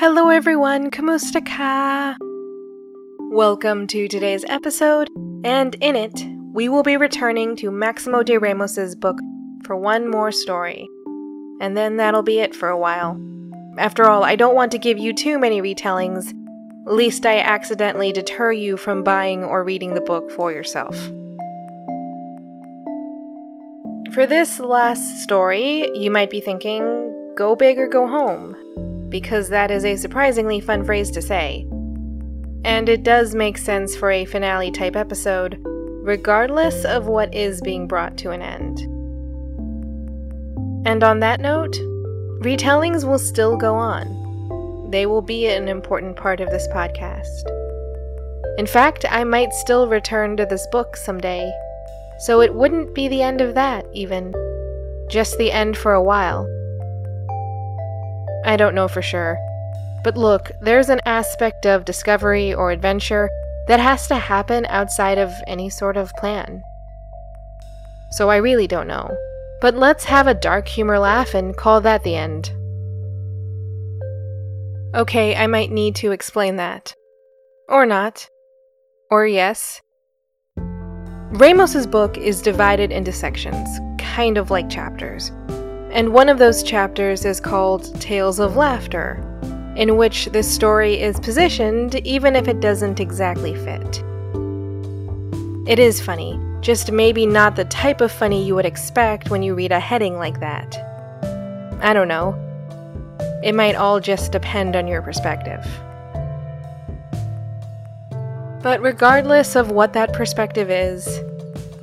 Hello everyone, Kamusta ka? Welcome to today's episode, and in it, we will be returning to Maximo de Ramos's book for one more story. And then that'll be it for a while. After all, I don't want to give you too many retellings, lest I accidentally deter you from buying or reading the book for yourself. For this last story, you might be thinking, go big or go home, because that is a surprisingly fun phrase to say. And it does make sense for a finale type episode, regardless of what is being brought to an end. And on that note, retellings will still go on. They will be an important part of this podcast. In fact, I might still return to this book someday so it wouldn't be the end of that, even. Just the end for a while. I don't know for sure. But look, there's an aspect of discovery or adventure that has to happen outside of any sort of plan. So I really don't know. But let's have a dark humor laugh and call that the end. Okay, I might need to explain that. Or not. Or yes. Ramos's book is divided into sections, kind of like chapters. And one of those chapters is called Tales of Laughter, in which this story is positioned even if it doesn't exactly fit. It is funny, just maybe not the type of funny you would expect when you read a heading like that. I don't know. It might all just depend on your perspective. But regardless of what that perspective is,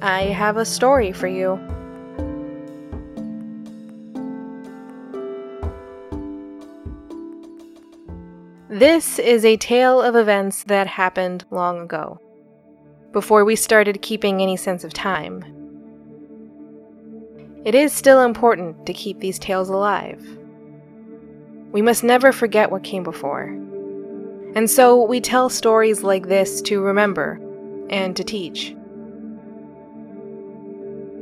I have a story for you. This is a tale of events that happened long ago, before we started keeping any sense of time. It is still important to keep these tales alive. We must never forget what came before. And so we tell stories like this to remember and to teach.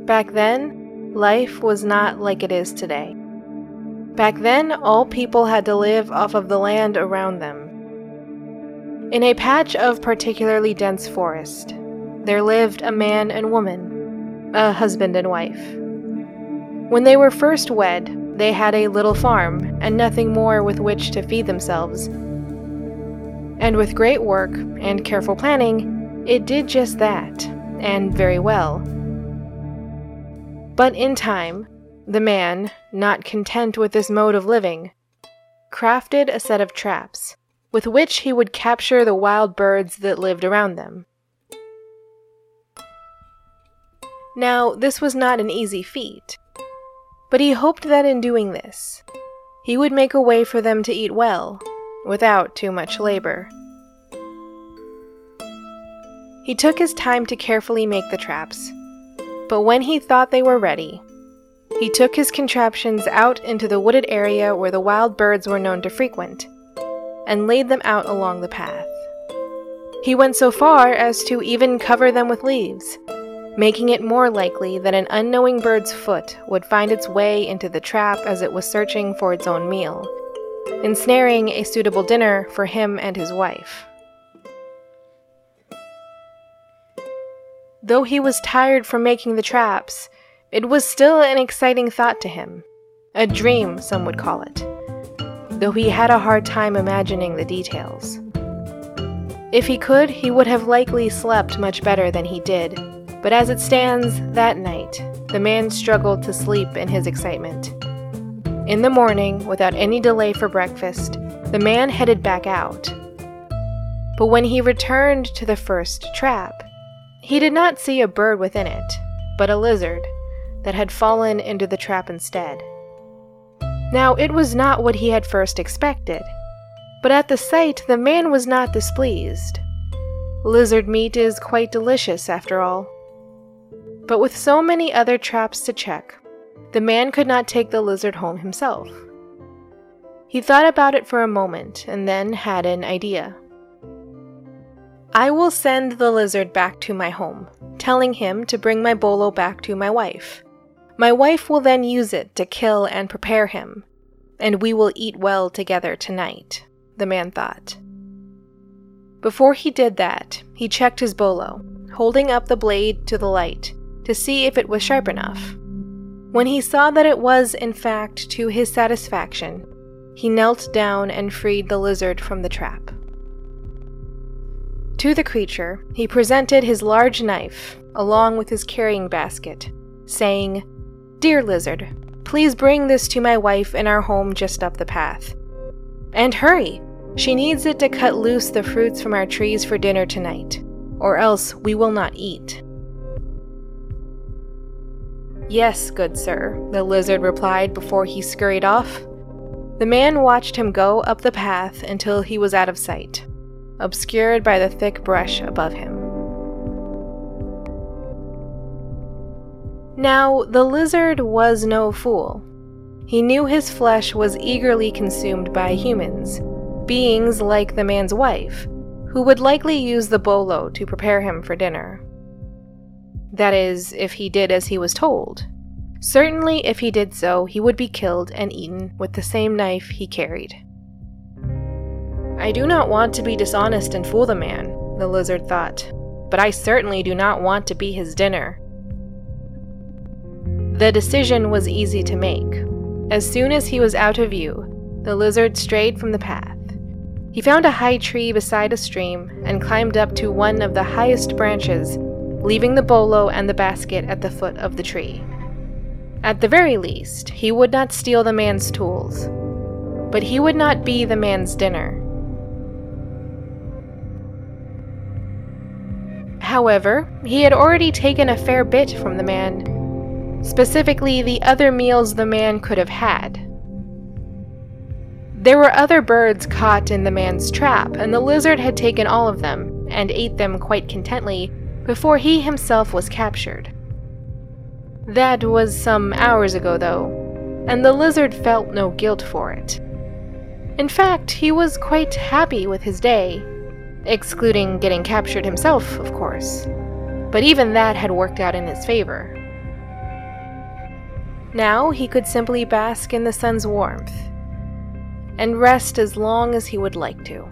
Back then, life was not like it is today. Back then, all people had to live off of the land around them. In a patch of particularly dense forest, there lived a man and woman, a husband and wife. When they were first wed, they had a little farm and nothing more with which to feed themselves and with great work and careful planning, it did just that, and very well. But in time, the man, not content with this mode of living, crafted a set of traps with which he would capture the wild birds that lived around them. Now, this was not an easy feat, but he hoped that in doing this, he would make a way for them to eat well without too much labor. He took his time to carefully make the traps, but when he thought they were ready, he took his contraptions out into the wooded area where the wild birds were known to frequent, and laid them out along the path. He went so far as to even cover them with leaves, making it more likely that an unknowing bird's foot would find its way into the trap as it was searching for its own meal ensnaring a suitable dinner for him and his wife. Though he was tired from making the traps, it was still an exciting thought to him. A dream, some would call it, though he had a hard time imagining the details. If he could, he would have likely slept much better than he did, but as it stands, that night, the man struggled to sleep in his excitement. In the morning, without any delay for breakfast, the man headed back out. But when he returned to the first trap, he did not see a bird within it, but a lizard that had fallen into the trap instead. Now, it was not what he had first expected, but at the sight the man was not displeased. Lizard meat is quite delicious, after all. But with so many other traps to check, the man could not take the lizard home himself. He thought about it for a moment and then had an idea. I will send the lizard back to my home, telling him to bring my bolo back to my wife. My wife will then use it to kill and prepare him, and we will eat well together tonight. the man thought. Before he did that, he checked his bolo, holding up the blade to the light to see if it was sharp enough. When he saw that it was, in fact, to his satisfaction, he knelt down and freed the lizard from the trap. To the creature, he presented his large knife, along with his carrying basket, saying, Dear lizard, please bring this to my wife in our home just up the path. And hurry! She needs it to cut loose the fruits from our trees for dinner tonight, or else we will not eat. Yes, good sir, the lizard replied before he scurried off. The man watched him go up the path until he was out of sight, obscured by the thick brush above him. Now, the lizard was no fool. He knew his flesh was eagerly consumed by humans, beings like the man's wife, who would likely use the bolo to prepare him for dinner. That is, if he did as he was told. Certainly, if he did so, he would be killed and eaten with the same knife he carried. I do not want to be dishonest and fool the man, the lizard thought, but I certainly do not want to be his dinner. The decision was easy to make. As soon as he was out of view, the lizard strayed from the path. He found a high tree beside a stream and climbed up to one of the highest branches leaving the bolo and the basket at the foot of the tree. At the very least, he would not steal the man's tools, but he would not be the man's dinner. However, he had already taken a fair bit from the man, specifically the other meals the man could have had. There were other birds caught in the man's trap, and the lizard had taken all of them and ate them quite contently before he himself was captured. That was some hours ago, though, and the lizard felt no guilt for it. In fact, he was quite happy with his day, excluding getting captured himself, of course. But even that had worked out in his favor. Now he could simply bask in the sun's warmth and rest as long as he would like to.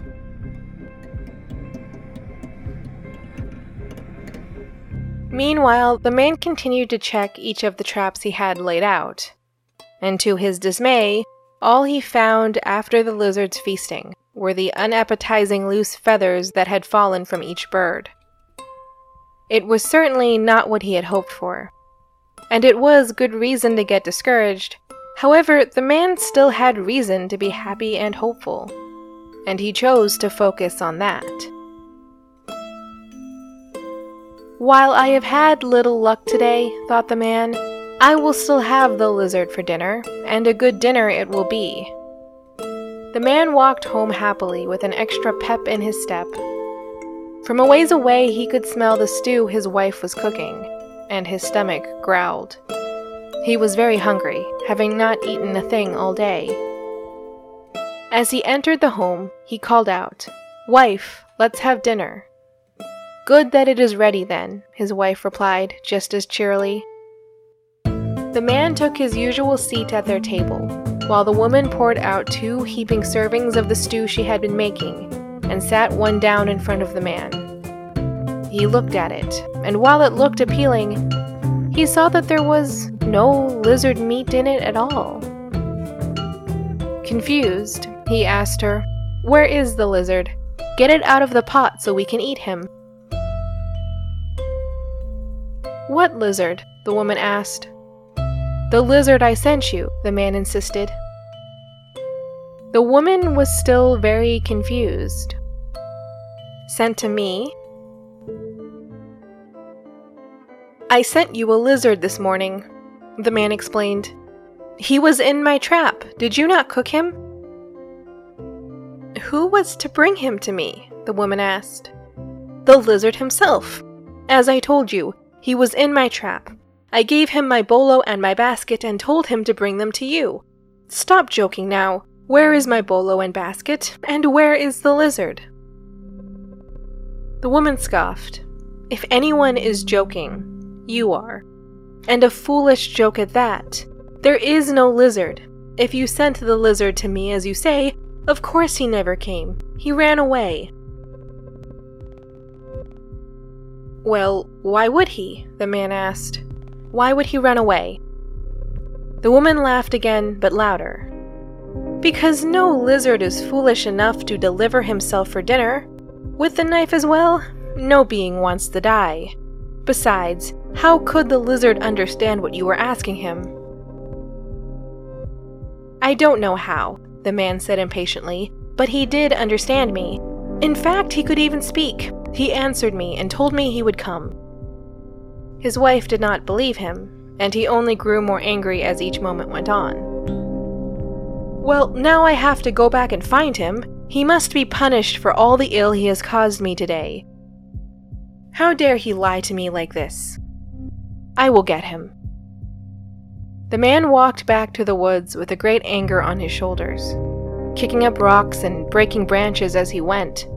Meanwhile, the man continued to check each of the traps he had laid out. And to his dismay, all he found after the lizard's feasting were the unappetizing loose feathers that had fallen from each bird. It was certainly not what he had hoped for, and it was good reason to get discouraged. However, the man still had reason to be happy and hopeful, and he chose to focus on that. While I have had little luck today, thought the man, I will still have the lizard for dinner, and a good dinner it will be. The man walked home happily with an extra pep in his step. From a ways away, he could smell the stew his wife was cooking, and his stomach growled. He was very hungry, having not eaten a thing all day. As he entered the home, he called out, Wife, let's have dinner. Good that it is ready, then, his wife replied, just as cheerily. The man took his usual seat at their table, while the woman poured out two heaping servings of the stew she had been making, and sat one down in front of the man. He looked at it, and while it looked appealing, he saw that there was no lizard meat in it at all. Confused, he asked her, Where is the lizard? Get it out of the pot so we can eat him. What lizard? the woman asked. The lizard I sent you, the man insisted. The woman was still very confused. Sent to me? I sent you a lizard this morning, the man explained. He was in my trap. Did you not cook him? Who was to bring him to me? the woman asked. The lizard himself. As I told you, he was in my trap. I gave him my bolo and my basket and told him to bring them to you. Stop joking now. Where is my bolo and basket? And where is the lizard? The woman scoffed. If anyone is joking, you are. And a foolish joke at that. There is no lizard. If you sent the lizard to me as you say, Of course he never came. He ran away. Well, why would he? the man asked. Why would he run away? The woman laughed again, but louder. Because no lizard is foolish enough to deliver himself for dinner. With the knife as well, no being wants to die. Besides, how could the lizard understand what you were asking him? I don't know how, the man said impatiently, but he did understand me. In fact, he could even speak. He answered me and told me he would come. His wife did not believe him, and he only grew more angry as each moment went on. Well, now I have to go back and find him. He must be punished for all the ill he has caused me today. How dare he lie to me like this? I will get him. The man walked back to the woods with a great anger on his shoulders, kicking up rocks and breaking branches as he went.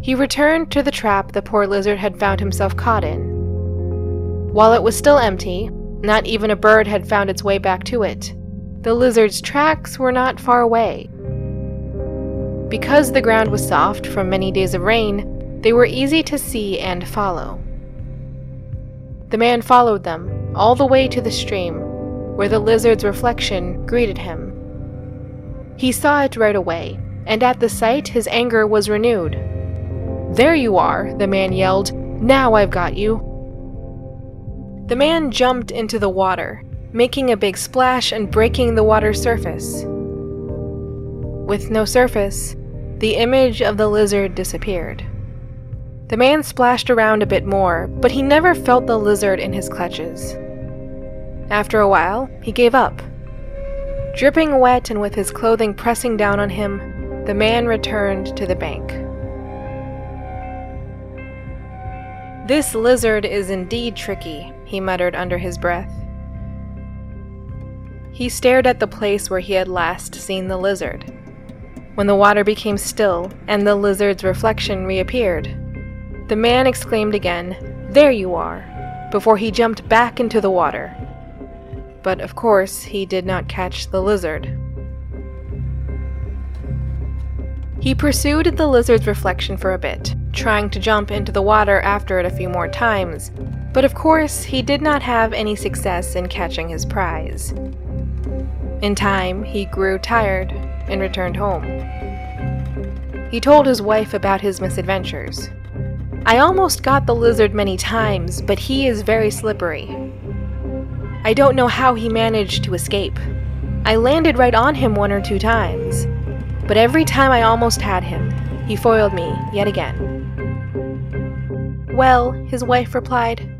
He returned to the trap the poor lizard had found himself caught in. While it was still empty, not even a bird had found its way back to it. The lizard's tracks were not far away. Because the ground was soft from many days of rain, they were easy to see and follow. The man followed them all the way to the stream, where the lizard's reflection greeted him. He saw it right away, and at the sight his anger was renewed. There you are, the man yelled. Now I've got you. The man jumped into the water, making a big splash and breaking the water's surface. With no surface, the image of the lizard disappeared. The man splashed around a bit more, but he never felt the lizard in his clutches. After a while, he gave up. Dripping wet and with his clothing pressing down on him, the man returned to the bank. This lizard is indeed tricky, he muttered under his breath. He stared at the place where he had last seen the lizard. When the water became still and the lizard's reflection reappeared, the man exclaimed again, There you are, before he jumped back into the water. But of course, he did not catch the lizard. He pursued the lizard's reflection for a bit, trying to jump into the water after it a few more times, but of course, he did not have any success in catching his prize. In time, he grew tired and returned home. He told his wife about his misadventures. I almost got the lizard many times, but he is very slippery. I don't know how he managed to escape. I landed right on him one or two times, but every time I almost had him, he foiled me yet again. Well, his wife replied,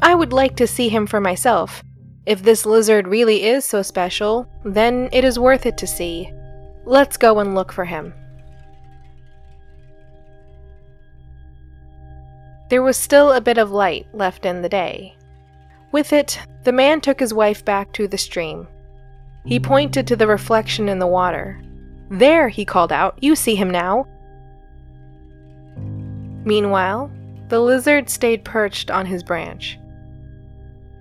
I would like to see him for myself. If this lizard really is so special, then it is worth it to see. Let's go and look for him. There was still a bit of light left in the day. With it, the man took his wife back to the stream. He pointed to the reflection in the water. There, he called out, you see him now. Meanwhile, the lizard stayed perched on his branch.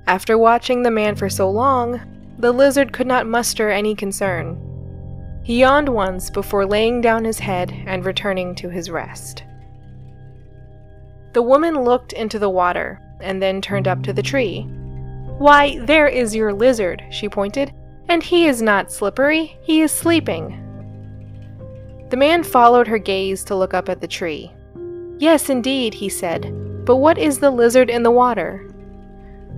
After watching the man for so long, the lizard could not muster any concern. He yawned once before laying down his head and returning to his rest. The woman looked into the water and then turned up to the tree. Why, there is your lizard, she pointed, and he is not slippery, he is sleeping. The man followed her gaze to look up at the tree. Yes, indeed, he said. But what is the lizard in the water?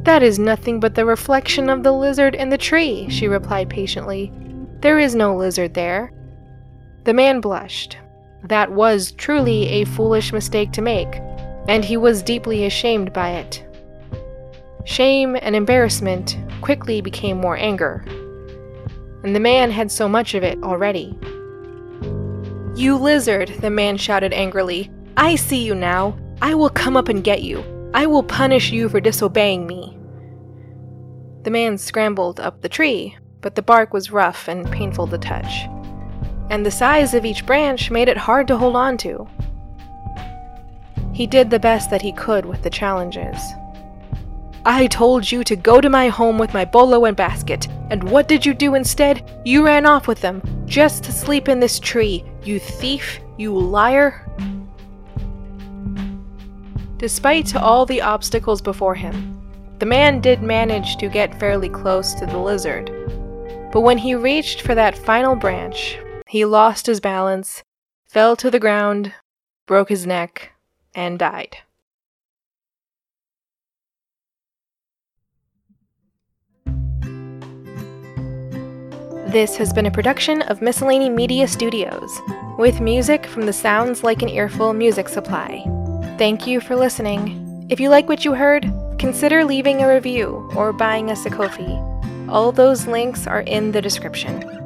That is nothing but the reflection of the lizard in the tree, she replied patiently. There is no lizard there. The man blushed. That was truly a foolish mistake to make, and he was deeply ashamed by it. Shame and embarrassment quickly became more anger, and the man had so much of it already. You lizard, the man shouted angrily. I see you now. I will come up and get you. I will punish you for disobeying me. The man scrambled up the tree, but the bark was rough and painful to touch, and the size of each branch made it hard to hold on to. He did the best that he could with the challenges. I told you to go to my home with my bolo and basket, and what did you do instead? You ran off with them, just to sleep in this tree, you thief, you liar. Despite all the obstacles before him, the man did manage to get fairly close to the lizard. But when he reached for that final branch, he lost his balance, fell to the ground, broke his neck, and died. This has been a production of Miscellany Media Studios, with music from the Sounds Like an Earful music supply. Thank you for listening. If you like what you heard, consider leaving a review or buying us a Ko-fi. All those links are in the description.